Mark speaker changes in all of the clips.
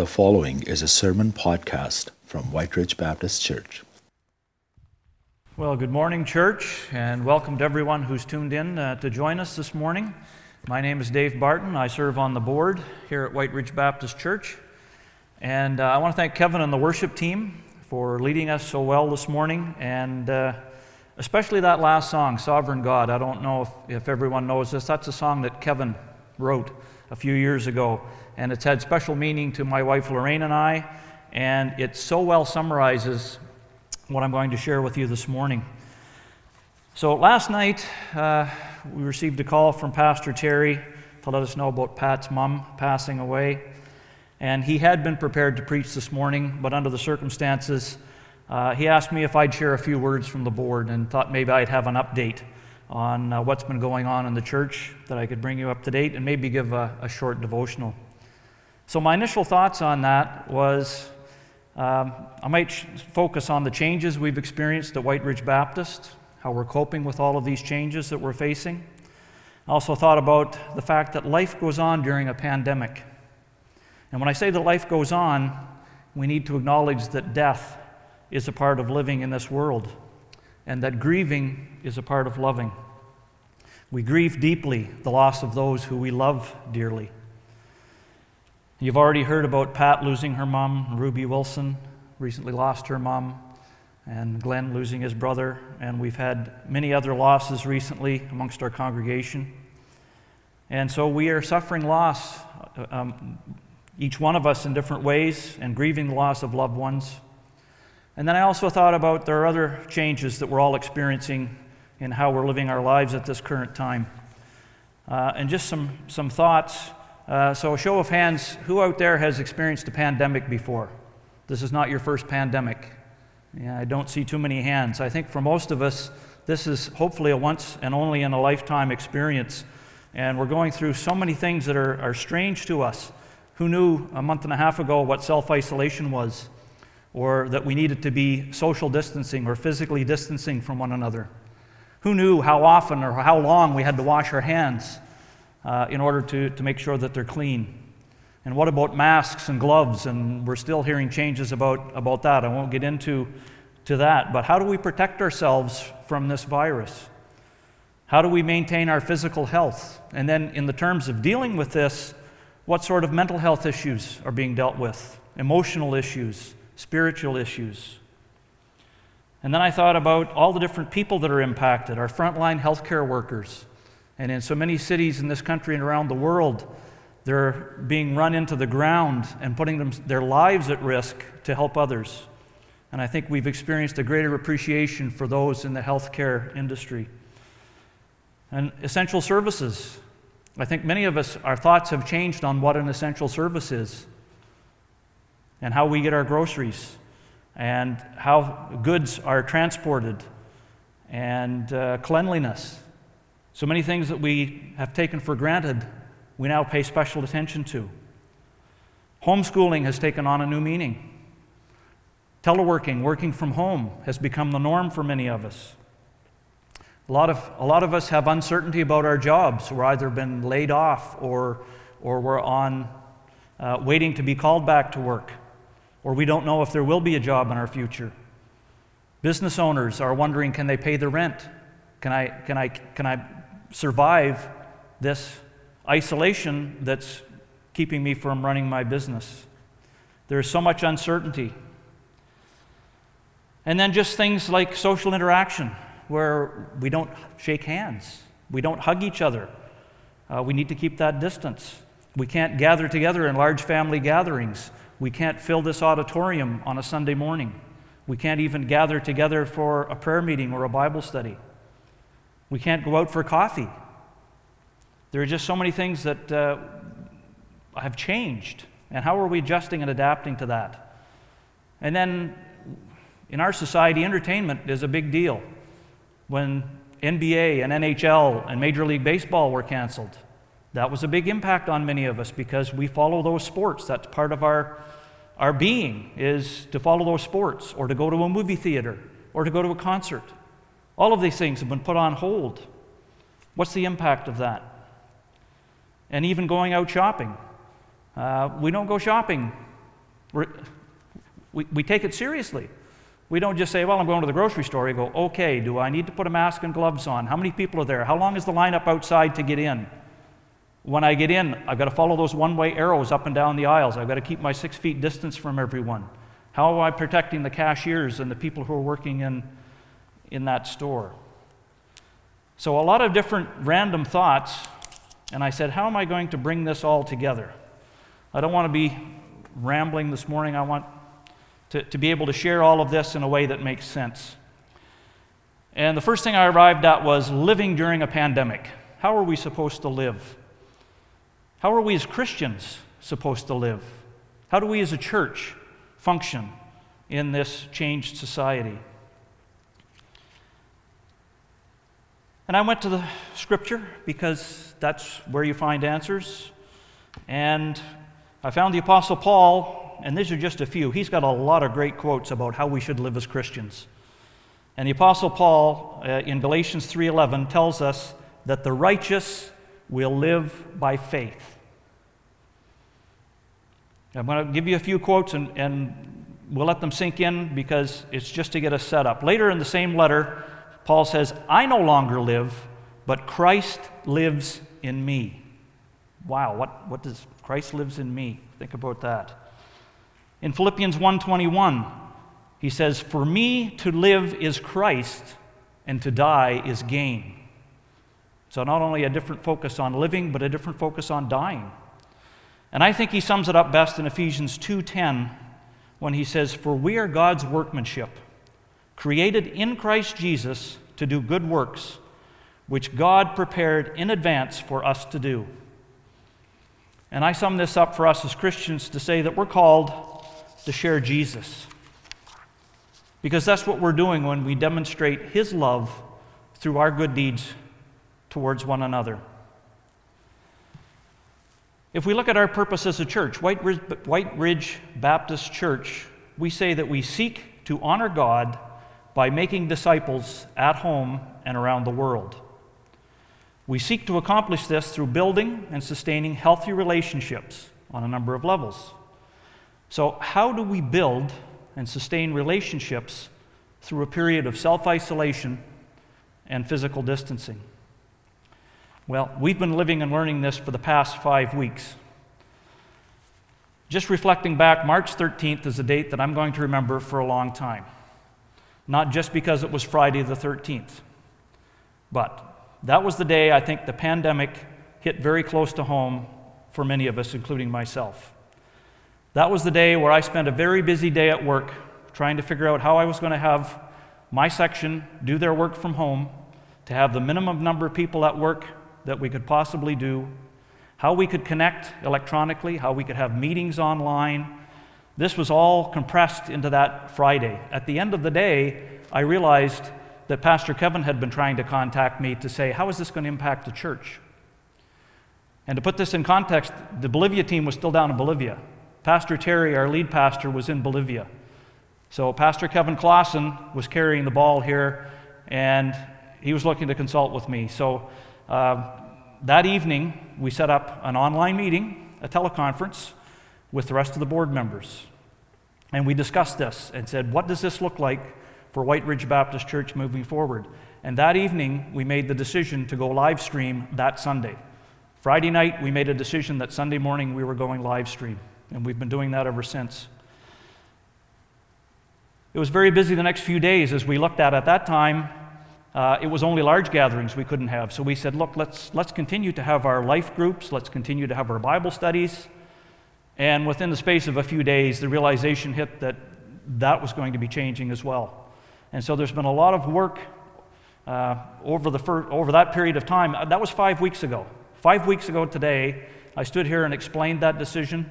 Speaker 1: The following is a sermon podcast from Whyte Ridge Baptist Church.
Speaker 2: Well, good morning, church, and welcome to everyone who's tuned in uh, to join us this morning. My name is Dave Barton. I serve on the board here at Whyte Ridge Baptist Church. And uh, I want to thank Kevin and the worship team for leading us so well this morning, and uh, especially that last song, Sovereign God. I don't know if, if everyone knows this. That's a song that Kevin wrote a few years ago, and it's had special meaning to my wife Lorraine and I, and it so well summarizes what I'm going to share with you this morning. So, last night, uh, we received a call from Pastor Terry to let us know about Pat's mom passing away. And he had been prepared to preach this morning, but under the circumstances, uh, he asked me if I'd share a few words from the board and thought maybe I'd have an update on uh, what's been going on in the church that I could bring you up to date and maybe give a, a short devotional. So, my initial thoughts on that was um, I might sh- focus on the changes we've experienced at Whyte Ridge Baptist, how we're coping with all of these changes that we're facing. I also thought about the fact that life goes on during a pandemic. And when I say that life goes on, we need to acknowledge that death is a part of living in this world and that grieving is a part of loving. We grieve deeply the loss of those who we love dearly. You've already heard about Pat losing her mom, Ruby Wilson recently lost her mom, and Glenn losing his brother, and we've had many other losses recently amongst our congregation. And so we are suffering loss, um, each one of us in different ways, and grieving the loss of loved ones. And then I also thought about there are other changes that we're all experiencing in how we're living our lives at this current time. Uh, and just some, some thoughts uh, so, a show of hands who out there has experienced a pandemic before? This is not your first pandemic. Yeah, I don't see too many hands. I think for most of us, this is hopefully a once and only in a lifetime experience. And we're going through so many things that are, are strange to us. Who knew a month and a half ago what self isolation was? Or that we needed to be social distancing or physically distancing from one another? Who knew how often or how long we had to wash our hands? Uh, in order to, to make sure that they're clean. And what about masks and gloves? And we're still hearing changes about, about that. I won't get into to that. But how do we protect ourselves from this virus? How do we maintain our physical health? And then, in the terms of dealing with this, what sort of mental health issues are being dealt with? Emotional issues, spiritual issues. And then I thought about all the different people that are impacted our frontline healthcare workers, and in so many cities in this country and around the world, they're being run into the ground and putting them, their lives at risk to help others. And I think we've experienced a greater appreciation for those in the healthcare industry. And essential services. I think many of us, our thoughts have changed on what an essential service is and how we get our groceries and how goods are transported and uh, cleanliness so many things that we have taken for granted, we now pay special attention to. Homeschooling has taken on a new meaning. Teleworking, working from home, has become the norm for many of us. A lot of, a lot of us have uncertainty about our jobs. We're either been laid off or, or we're on uh, waiting to be called back to work, or we don't know if there will be a job in our future. Business owners are wondering can they pay the rent? Can I, can I, can I survive this isolation that's keeping me from running my business. There's so much uncertainty. And then just things like social interaction, where we don't shake hands, we don't hug each other. Uh, we need to keep that distance. We can't gather together in large family gatherings. We can't fill this auditorium on a Sunday morning. We can't even gather together for a prayer meeting or a Bible study. We can't go out for coffee. There are just so many things that uh, have changed. And how are we adjusting and adapting to that? And then in our society, entertainment is a big deal. When NBA and NHL and Major League Baseball were canceled, that was a big impact on many of us because we follow those sports. That's part of our, our being is to follow those sports or to go to a movie theater or to go to a concert. All of these things have been put on hold. What's the impact of that? And even going out shopping. Uh, we don't go shopping we, we take it seriously. We don't just say, well, I'm going to the grocery store. You go, okay, do I need to put a mask and gloves on? How many people are there? How long is the lineup outside to get in? When I get in, I've got to follow those one way arrows up and down the aisles. I've got to keep my six feet distance from everyone. How am I protecting the cashiers and the people who are working in, in that store? So, a lot of different random thoughts, and I said, How am I going to bring this all together? I don't want to be rambling this morning. I want to, to be able to share all of this in a way that makes sense. And the first thing I arrived at was living during a pandemic. How are we supposed to live? How are we as Christians supposed to live? How do we as a church function in this changed society? And I went to the scripture because that's where you find answers. And I found the Apostle Paul, and these are just a few. He's got a lot of great quotes about how we should live as Christians. And the Apostle Paul uh, in Galatians 3:11 tells us that the righteous will live by faith. I'm going to give you a few quotes and, and we'll let them sink in because it's just to get us set up. Later in the same letter, Paul says, I no longer live, but Christ lives in me. Wow, what, what does Christ lives in me? Think about that. In Philippians 1:21, he says, "For me to live is Christ, and to die is gain." So not only a different focus on living, but a different focus on dying. And I think he sums it up best in Ephesians 2:10 when he says, "For we are God's workmanship, created in Christ Jesus to do good works, which God prepared in advance for us to do." And I sum this up for us as Christians to say that we're called to share Jesus. Because that's what we're doing when we demonstrate His love through our good deeds towards one another. If we look at our purpose as a church, Whyte Ridge, Baptist Church, we say that we seek to honor God by making disciples at home and around the world. We seek to accomplish this through building and sustaining healthy relationships on a number of levels. So, how do we build and sustain relationships through a period of self isolation and physical distancing? Well, we've been living and learning this for the past five weeks. Just reflecting back, March 13th is a date that I'm going to remember for a long time. Not just because it was Friday the 13th, but that was the day I think the pandemic hit very close to home for many of us, including myself. That was the day where I spent a very busy day at work trying to figure out how I was going to have my section do their work from home, to have the minimum number of people at work that we could possibly do, how we could connect electronically, how we could have meetings online. This was all compressed into that Friday. At the end of the day, I realized that Pastor Kevin had been trying to contact me to say, How is this going to impact the church? And to put this in context, the Bolivia team was still down in Bolivia. Pastor Terry, our lead pastor, was in Bolivia. So Pastor Kevin Clausen was carrying the ball here, and he was looking to consult with me. So uh, that evening, we set up an online meeting, a teleconference, with the rest of the board members. And we discussed this and said, What does this look like for Whyte Ridge Baptist Church moving forward. And that evening, we made the decision to go live stream that Sunday. Friday night, we made a decision that Sunday morning we were going live stream, and we've been doing that ever since. It was very busy the next few days as we looked at at that time. Uh, it was only large gatherings we couldn't have. So we said, look, let's, let's continue to have our life groups, let's continue to have our Bible studies. And within the space of a few days, the realization hit that that was going to be changing as well. And so there's been a lot of work uh, over, the fir- over that period of time. Uh, that was five weeks ago. Five weeks ago today, I stood here and explained that decision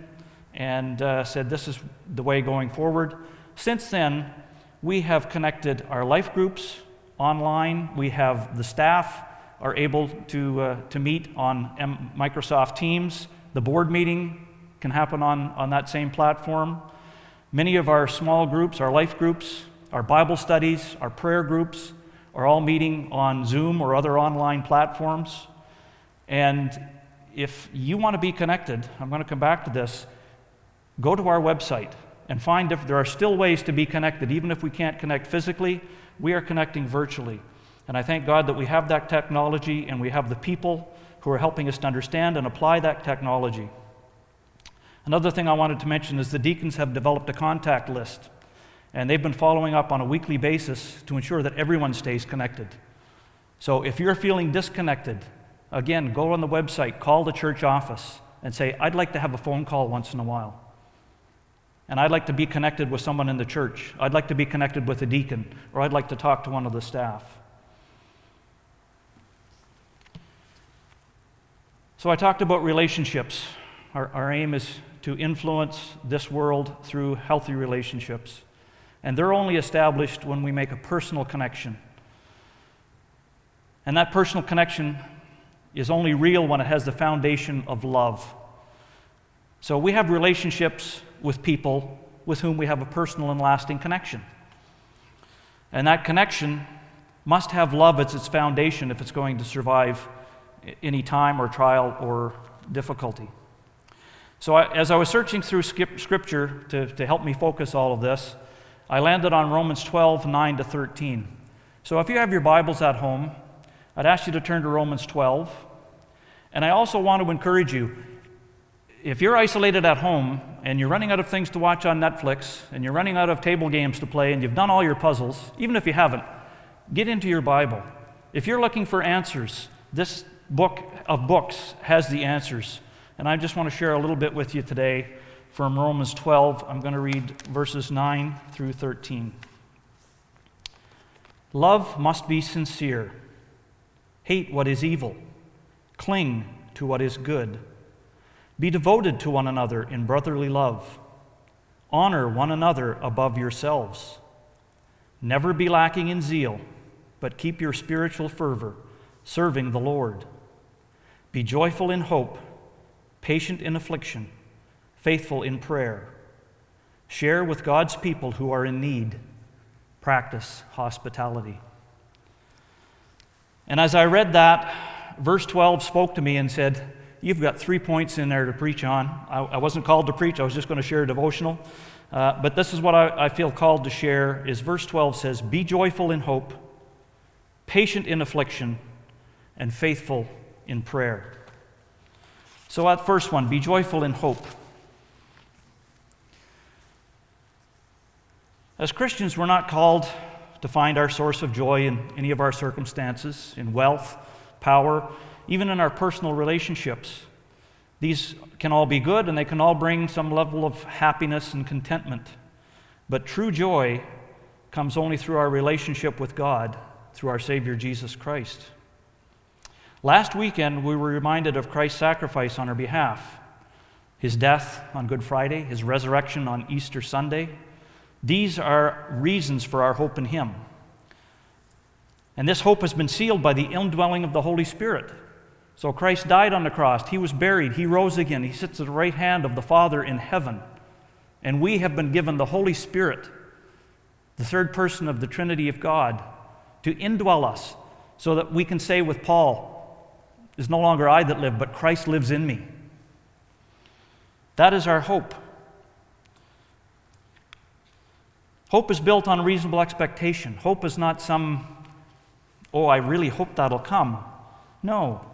Speaker 2: and uh, said this is the way going forward. Since then, we have connected our life groups online. We have the staff are able to, uh, to meet on M- Microsoft Teams. The board meeting can happen on, on that same platform. Many of our small groups, our life groups, our Bible studies, our prayer groups are all meeting on Zoom or other online platforms. And if you want to be connected, I'm going to come back to this, go to our website. and find if there are still ways to be connected. Even if we can't connect physically, we are connecting virtually. And I thank God that we have that technology and we have the people who are helping us to understand and apply that technology. Another thing I wanted to mention is the deacons have developed a contact list, and they've been following up on a weekly basis to ensure that everyone stays connected. So if you're feeling disconnected, again, go on the website, call the church office, and say, I'd like to have a phone call once in a while. And I'd like to be connected with someone in the church. I'd like to be connected with a deacon, or I'd like to talk to one of the staff. So I talked about relationships. Our, our aim is to influence this world through healthy relationships. And they're only established when we make a personal connection. And that personal connection is only real when it has the foundation of love. So we have relationships with people with whom we have a personal and lasting connection. And that connection must have love as its foundation if it's going to survive any time or trial or difficulty. So, I, as I was searching through scripture to, to help me focus all of this, I landed on Romans 12, 9 to 13. So, if you have your Bibles at home, I'd ask you to turn to Romans 12. And I also want to encourage you if you're isolated at home and you're running out of things to watch on Netflix and you're running out of table games to play and you've done all your puzzles, even if you haven't, get into your Bible. If you're looking for answers, this book of books has the answers. And I just want to share a little bit with you today from Romans 12. I'm going to read verses 9 through 13. Love must be sincere. Hate what is evil. Cling to what is good. Be devoted to one another in brotherly love. Honor one another above yourselves. Never be lacking in zeal, but keep your spiritual fervor, serving the Lord. Be joyful in hope patient in affliction, faithful in prayer. Share with God's people who are in need. Practice hospitality. And as I read that, verse 12 spoke to me and said, You've got three points in there to preach on. I, I wasn't called to preach, I was just going to share a devotional. Uh, but this is what I, I feel called to share is verse 12 says, Be joyful in hope, patient in affliction, and faithful in prayer. So, that first one, be joyful in hope. As Christians, we're not called to find our source of joy in any of our circumstances, in wealth, power, even in our personal relationships. These can all be good and they can all bring some level of happiness and contentment. But true joy comes only through our relationship with God, through our Savior Jesus Christ. Last weekend, we were reminded of Christ's sacrifice on our behalf his death on Good Friday, his resurrection on Easter Sunday. These are reasons for our hope in him. And this hope has been sealed by the indwelling of the Holy Spirit. So Christ died on the cross, he was buried, he rose again, he sits at the right hand of the Father in heaven. And we have been given the Holy Spirit, the third person of the Trinity of God, to indwell us so that we can say with Paul, is no longer I that live, but Christ lives in me. That is our hope. Hope is built on reasonable expectation. Hope is not some, oh, I really hope that'll come. No.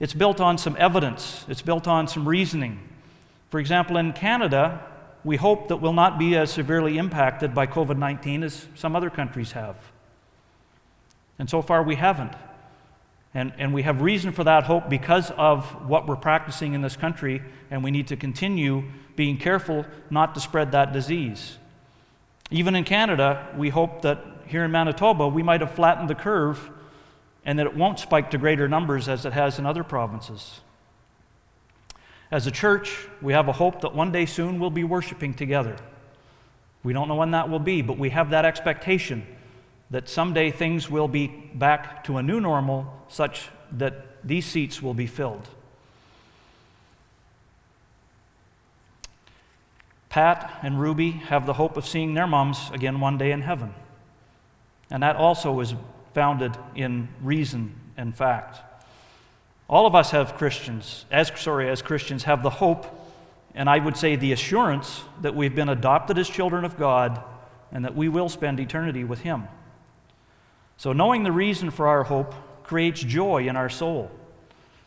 Speaker 2: It's built on some evidence, it's built on some reasoning. For example, in Canada, we hope that we'll not be as severely impacted by COVID 19 as some other countries have. And so far, we haven't. And, and we have reason for that hope because of what we're practicing in this country, and we need to continue being careful not to spread that disease. Even in Canada, we hope that here in Manitoba, we might have flattened the curve and that it won't spike to greater numbers as it has in other provinces. As a church, we have a hope that one day soon we'll be worshiping together. We don't know when that will be, but we have that expectation that someday things will be back to a new normal such that these seats will be filled. Pat and Ruby have the hope of seeing their moms again one day in heaven. And that also is founded in reason and fact. All of us have Christians, as sorry, as Christians have the hope and I would say the assurance that we've been adopted as children of God and that we will spend eternity with Him. So, knowing the reason for our hope creates joy in our soul.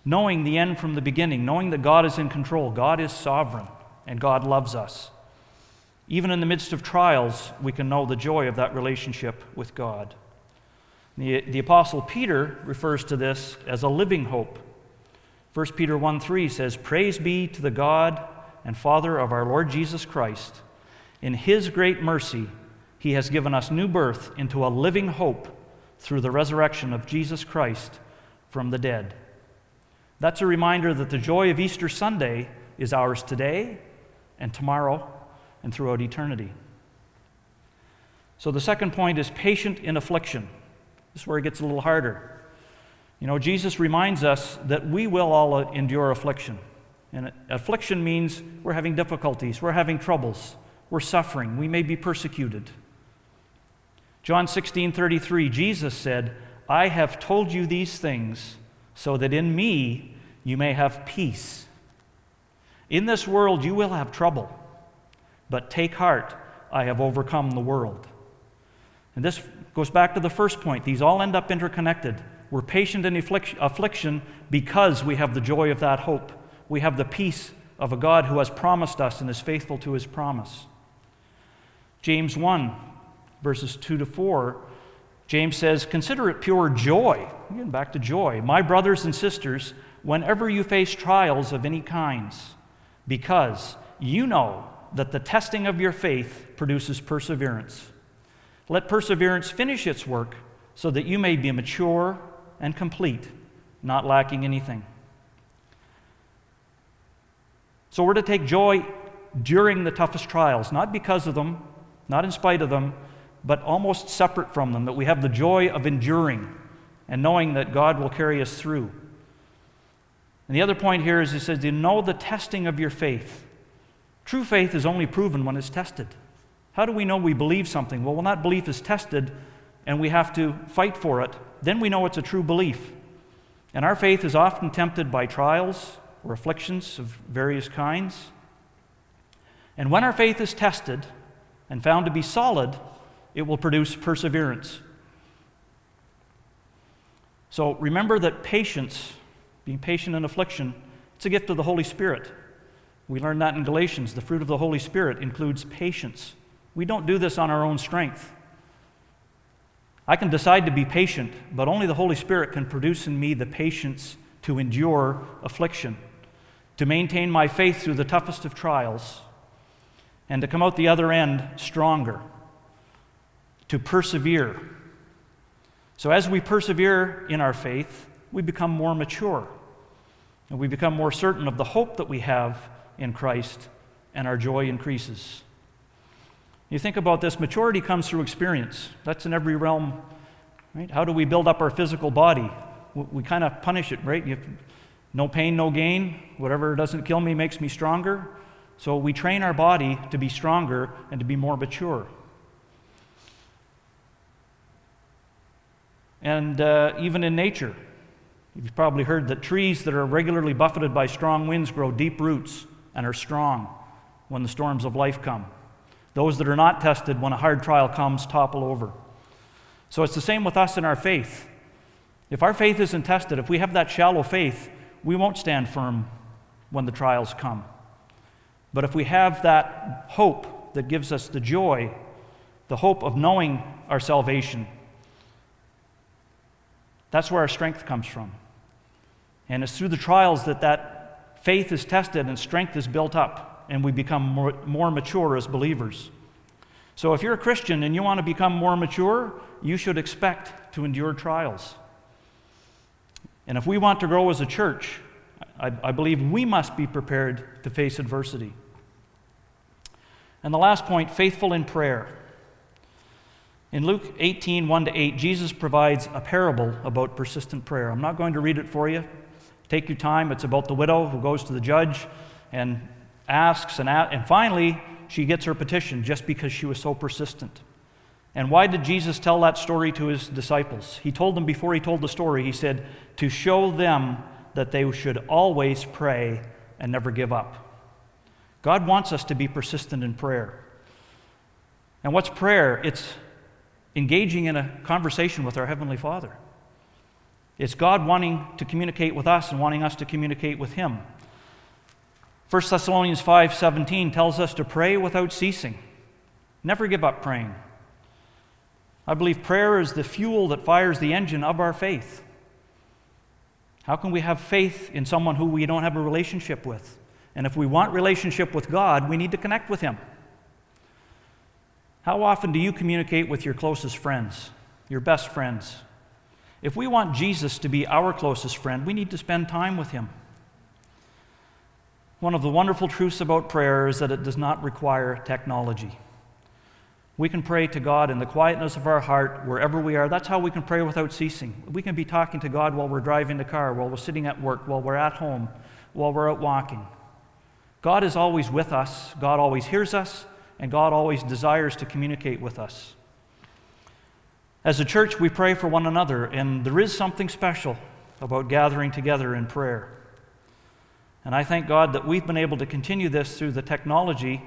Speaker 2: Knowing the end from the beginning, knowing that God is in control, God is sovereign, and God loves us. Even in the midst of trials, we can know the joy of that relationship with God. The, the Apostle Peter refers to this as a living hope. 1 Peter 1 3 says, Praise be to the God and Father of our Lord Jesus Christ. In his great mercy, he has given us new birth into a living hope through the resurrection of Jesus Christ from the dead. That's a reminder that the joy of Easter Sunday is ours today and tomorrow and throughout eternity. So the second point is patient in affliction. This is where it gets a little harder. You know, Jesus reminds us that we will all endure affliction. And affliction means we're having difficulties, we're having troubles, we're suffering, we may be persecuted. John 16 33, Jesus said, I have told you these things so that in me you may have peace. In this world you will have trouble, but take heart, I have overcome the world. And this goes back to the first point. These all end up interconnected. We're patient in affliction because we have the joy of that hope. We have the peace of a God who has promised us and is faithful to his promise. James 1 verses 2 to 4, James says, Consider it pure joy. Again, back to joy. My brothers and sisters, whenever you face trials of any kinds, because you know that the testing of your faith produces perseverance. Let perseverance finish its work so that you may be mature and complete, not lacking anything. So we're to take joy during the toughest trials, not because of them, not in spite of them, but almost separate from them, that we have the joy of enduring and knowing that God will carry us through. And the other point here is he says, You know the testing of your faith. True faith is only proven when it's tested. How do we know we believe something? Well, when that belief is tested and we have to fight for it, then we know it's a true belief. And our faith is often tempted by trials or afflictions of various kinds. And when our faith is tested and found to be solid, it will produce perseverance. So remember that patience, being patient in affliction, it's a gift of the Holy Spirit. We learned that in Galatians. The fruit of the Holy Spirit includes patience. We don't do this on our own strength. I can decide to be patient, but only the Holy Spirit can produce in me the patience to endure affliction, to maintain my faith through the toughest of trials, and to come out the other end stronger to persevere. So, as we persevere in our faith, we become more mature and we become more certain of the hope that we have in Christ, and our joy increases. You think about this maturity comes through experience. That's in every realm, right? How do we build up our physical body? We, kind of punish it, right? You, no pain, no gain. Whatever doesn't kill me makes me stronger. So we train our body to be stronger and to be more mature. And uh, even in nature. You've probably heard that trees that are regularly buffeted by strong winds grow deep roots and are strong when the storms of life come. Those that are not tested, when a hard trial comes, topple over. So it's the same with us in our faith. If our faith isn't tested, if we have that shallow faith, we won't stand firm when the trials come. But if we have that hope that gives us the joy, the hope of knowing our salvation, that's where our strength comes from. And it's through the trials that that faith is tested and strength is built up, and we become more, more mature as believers. So if you're a Christian and you want to become more mature, you should expect to endure trials. And if we want to grow as a church, I, I believe we must be prepared to face adversity. And the last point faithful in prayer. In Luke 18, 1 to 8, Jesus provides a parable about persistent prayer. I'm not going to read it for you. Take your time. It's about the widow who goes to the judge and asks, and, and finally, she gets her petition just because she was so persistent. And why did Jesus tell that story to his disciples? He told them before he told the story, he said, to show them that they should always pray and never give up. God wants us to be persistent in prayer. And what's prayer? It's engaging in a conversation with our Heavenly Father. It's God wanting to communicate with us and wanting us to communicate with Him. 1 Thessalonians 5:17 tells us to pray without ceasing. Never give up praying. I believe prayer is the fuel that fires the engine of our faith. How can we have faith in someone who we don't have a relationship with? And if we want relationship with God, we need to connect with him. How often do you communicate with your closest friends, your best friends? If we want Jesus to be our closest friend, we need to spend time with him. One of the wonderful truths about prayer is that it does not require technology. We can pray to God in the quietness of our heart, wherever we are. That's how we can pray without ceasing. We can be talking to God while we're driving the car, while we're sitting at work, while we're at home, while we're out walking. God is always with us, God always hears us, and God always desires to communicate with us. As a church, we pray for one another, and there is something special about gathering together in prayer. And I thank God that we've been able to continue this through the technology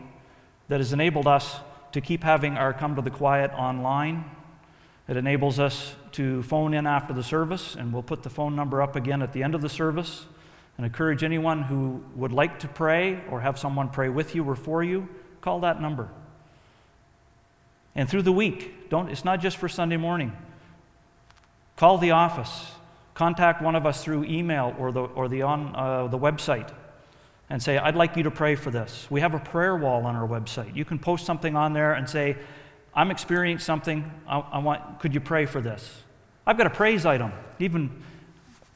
Speaker 2: that has enabled us to keep having our Come to the Quiet online. It enables us to phone in after the service, and we'll put the phone number up again at the end of the service. And encourage anyone who would like to pray or have someone pray with you or for you, call that number. And through the week, don't, it's not just for Sunday morning. Call the office contact one of us through email or the, or the, on, uh, the website and say, I'd like you to pray for this. We have a prayer wall on our website. You can post something on there and say, I'm experiencing something. I, I want, could you pray for this? I've got a praise item. Even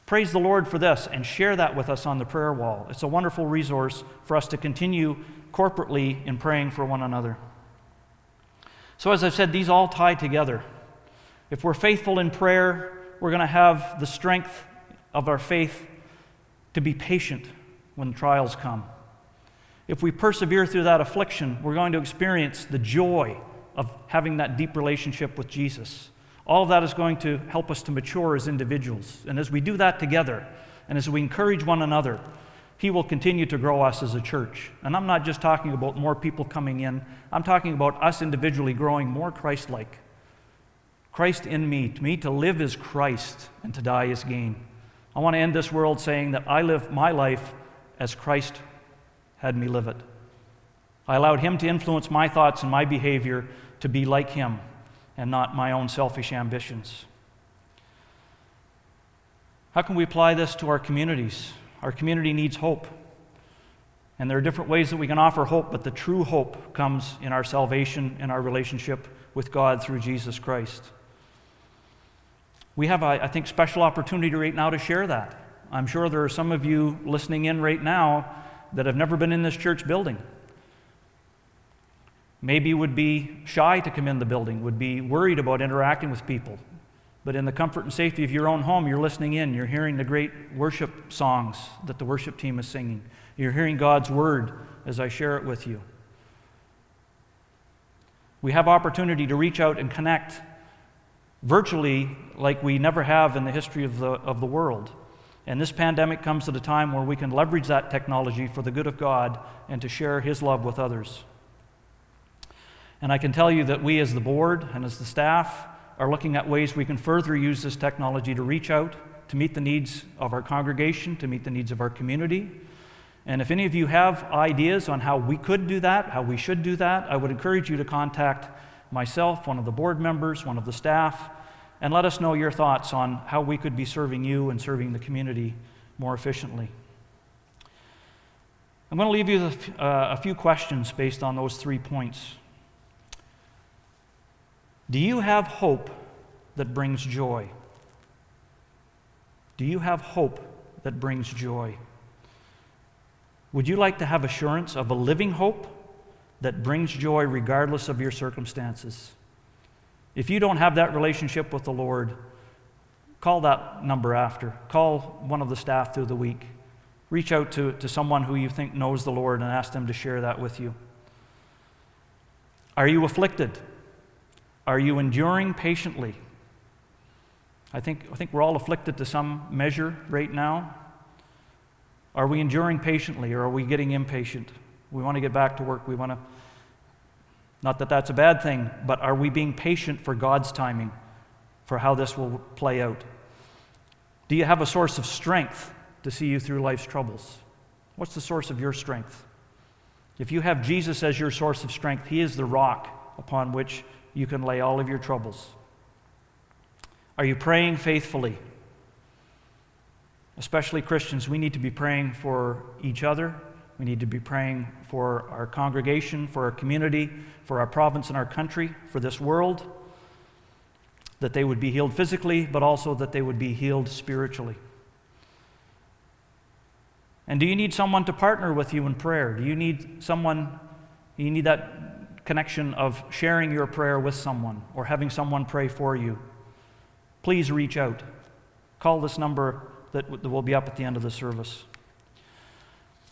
Speaker 2: praise the Lord for this and share that with us on the prayer wall. It's a wonderful resource for us to continue corporately in praying for one another. So, as I've said, these all tie together. If we're faithful in prayer, we're going to have the strength of our faith to be patient when trials come. If we persevere through that affliction, we're going to experience the joy of having that deep relationship with Jesus. All of that is going to help us to mature as individuals. And as we do that together, and as we encourage one another, He will continue to grow us as a church. And I'm not just talking about more people coming in, I'm talking about us individually growing more Christ like. Christ in me. To me, to live is Christ, and to die is gain. I want to end this world saying that I live my life as Christ had me live it. I allowed Him to influence my thoughts and my behavior to be like Him and not my own selfish ambitions. How can we apply this to our communities? Our community needs hope. And there are different ways that we can offer hope, but the true hope comes in our salvation and our relationship with God through Jesus Christ. We have, I think, special opportunity right now to share that. I'm sure there are some of you listening in right now that have never been in this church building. Maybe would be shy to come in the building, would be worried about interacting with people. But in the comfort and safety of your own home, you're listening in. You're hearing the great worship songs that the worship team is singing. You're hearing God's word as I share it with you. We have opportunity to reach out and connect virtually like we never have in the history of the, of the world. And this pandemic comes at a time where we can leverage that technology for the good of God and to share His love with others. And I can tell you that we, as the board and as the staff, are looking at ways we can further use this technology to reach out, to meet the needs of our congregation, to meet the needs of our community. And if any of you have ideas on how we could do that, how we should do that, I would encourage you to contact myself, one of the board members, one of the staff, and let us know your thoughts on how we could be serving you and serving the community more efficiently. I'm going to leave you with uh, a few questions based on those three points. Do you have hope that brings joy? Do you have hope that brings joy? Would you like to have assurance of a living hope that brings joy regardless of your circumstances? If you don't have that relationship with the Lord, call that number after. Call one of the staff through the week. Reach out to, to someone who you think knows the Lord and ask them to share that with you. Are you afflicted? Are you enduring patiently? I think, I think we're all afflicted to some measure right now. Are we enduring patiently or are we getting impatient? We want to get back to work. We want to, not that that's a bad thing, but are we being patient for God's timing, for how this will play out? Do you have a source of strength to see you through life's troubles? What's the source of your strength? If you have Jesus as your source of strength, He is the rock upon which you can lay all of your troubles. Are you praying faithfully? Especially Christians, we need to be praying for each other. We need to be praying for our congregation, for our community, for our province and our country, for this world, that they would be healed physically, but also that they would be healed spiritually. And do you need someone to partner with you in prayer? Do you need someone, you need that connection of sharing your prayer with someone or having someone pray for you? Please reach out. Call this number that will be up at the end of the service.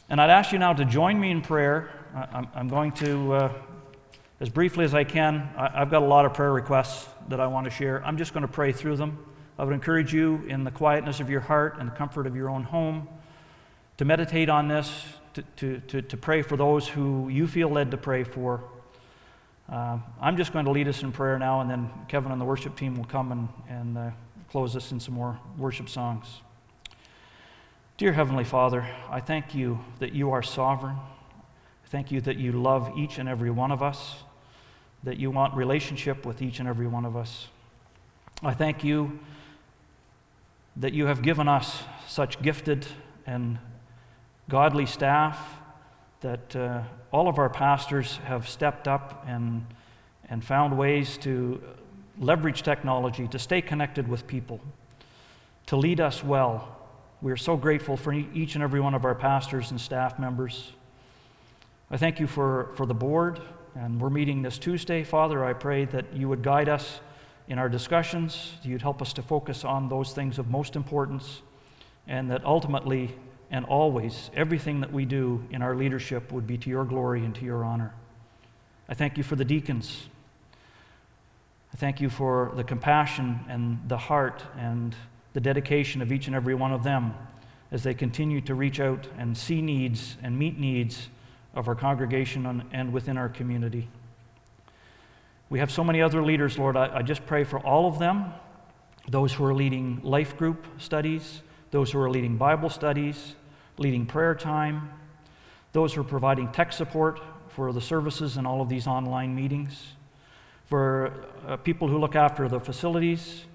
Speaker 2: And I'd ask you now to join me in prayer. I'm going to, uh, as briefly as I can, I've got a lot of prayer requests that I want to share. I'm just going to pray through them. I would encourage you in the quietness of your heart and the comfort of your own home to meditate on this, to, to, to, to pray for those who you feel led to pray for. Uh, I'm just going to lead us in prayer now, and then Kevin and the worship team will come and, and uh, close us in some more worship songs. Dear Heavenly Father, I thank you that you are sovereign. I thank you that you love each and every one of us, that you want relationship with each and every one of us. I thank you that you have given us such gifted and godly staff, that uh, all of our pastors have stepped up and, and found ways to leverage technology to stay connected with people, to lead us well. We are so grateful for each and every one of our pastors and staff members. I thank you for, for the board, and we're meeting this Tuesday. Father, I pray that you would guide us in our discussions, you'd help us to focus on those things of most importance, and that ultimately and always, everything that we do in our leadership would be to your glory and to your honor. I thank you for the deacons. I thank you for the compassion and the heart and the dedication of each and every one of them as they continue to reach out and see needs and meet needs of our congregation and within our community. We have so many other leaders, Lord. I, I just pray for all of them those who are leading life group studies, those who are leading Bible studies, leading prayer time, those who are providing tech support for the services and all of these online meetings, for uh, people who look after the facilities,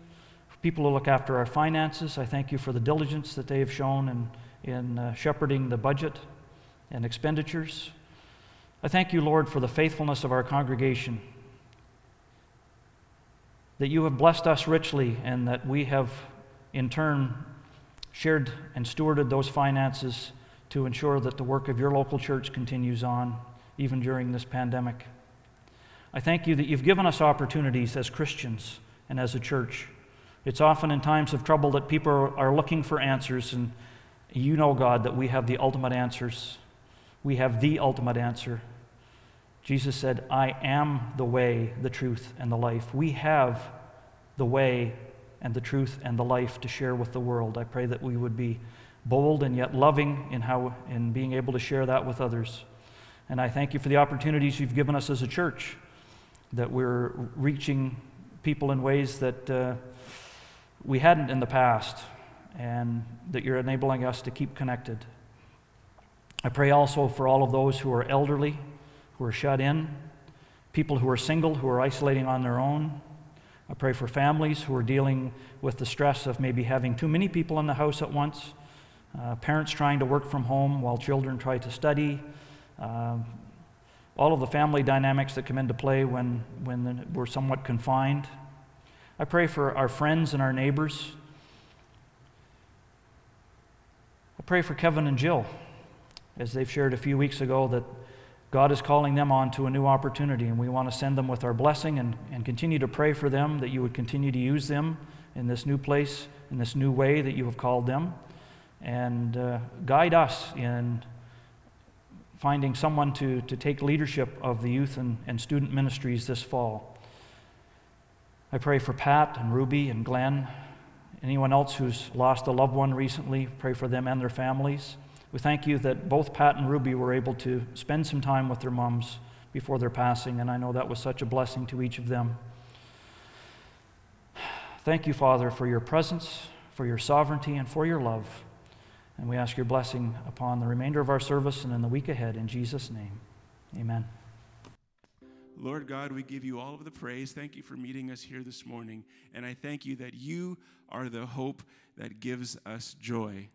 Speaker 2: people who look after our finances. I thank you for the diligence that they have shown in, in uh, shepherding the budget and expenditures. I thank you, Lord, for the faithfulness of our congregation, that you have blessed us richly and that we have, in turn, shared and stewarded those finances to ensure that the work of your local church continues on, even during this pandemic. I thank you that you've given us opportunities as Christians and as a church. It's often in times of trouble that people are looking for answers, and you know, God, that we have the ultimate answers. We have the ultimate answer. Jesus said, I am the way, the truth, and the life. We have the way, and the truth and the life to share with the world. I pray that we would be bold and yet loving in how in being able to share that with others. And I thank you for the opportunities you've given us as a church, that we're reaching people in ways that uh, we hadn't in the past, and that you're enabling us to keep connected. I pray also for all of those who are elderly, who are shut in, people who are single, who are isolating on their own, I pray for families who are dealing with the stress of maybe having too many people in the house at once, uh, parents trying to work from home while children try to study, uh, all of the family dynamics that come into play when, when we're somewhat confined. I pray for our friends and our neighbors. I pray for Kevin and Jill, as they've shared a few weeks ago, that God is calling them on to a new opportunity, and we want to send them with our blessing and, and continue to pray for them that you would continue to use them in this new place, in this new way that you have called them, and uh, guide us in finding someone to, to take leadership of the youth and, and student ministries this fall. I pray for Pat and Ruby and Glenn, anyone else who's lost a loved one recently, pray for them and their families. We thank you that both Pat and Ruby were able to spend some time with their moms before their passing, and I know that was such a blessing to each of them. Thank you, Father, for your presence, for your sovereignty, and for your love. And we ask your blessing upon the remainder of our service and in the week ahead. In Jesus' name, amen.
Speaker 3: Lord God, we give you all of the praise. Thank you for meeting us here this morning. And I thank you that you are the hope that gives us joy.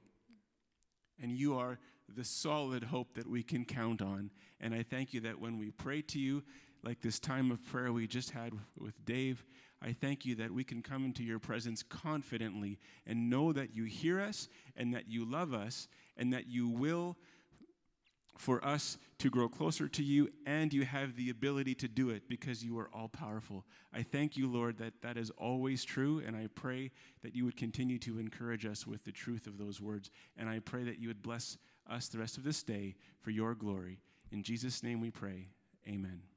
Speaker 3: And you are the solid hope that we can count on. And I thank you that when we pray to you, like this time of prayer we just had with Dave, I thank you that we can come into your presence confidently and know that you hear us and that you love us and that you will for us to grow closer to you, and you have the ability to do it because you are all powerful. I thank you, Lord, that that is always true, and I pray that you would continue to encourage us with the truth of those words. And I pray that you would bless us the rest of this day for your glory. In Jesus' name we pray. Amen.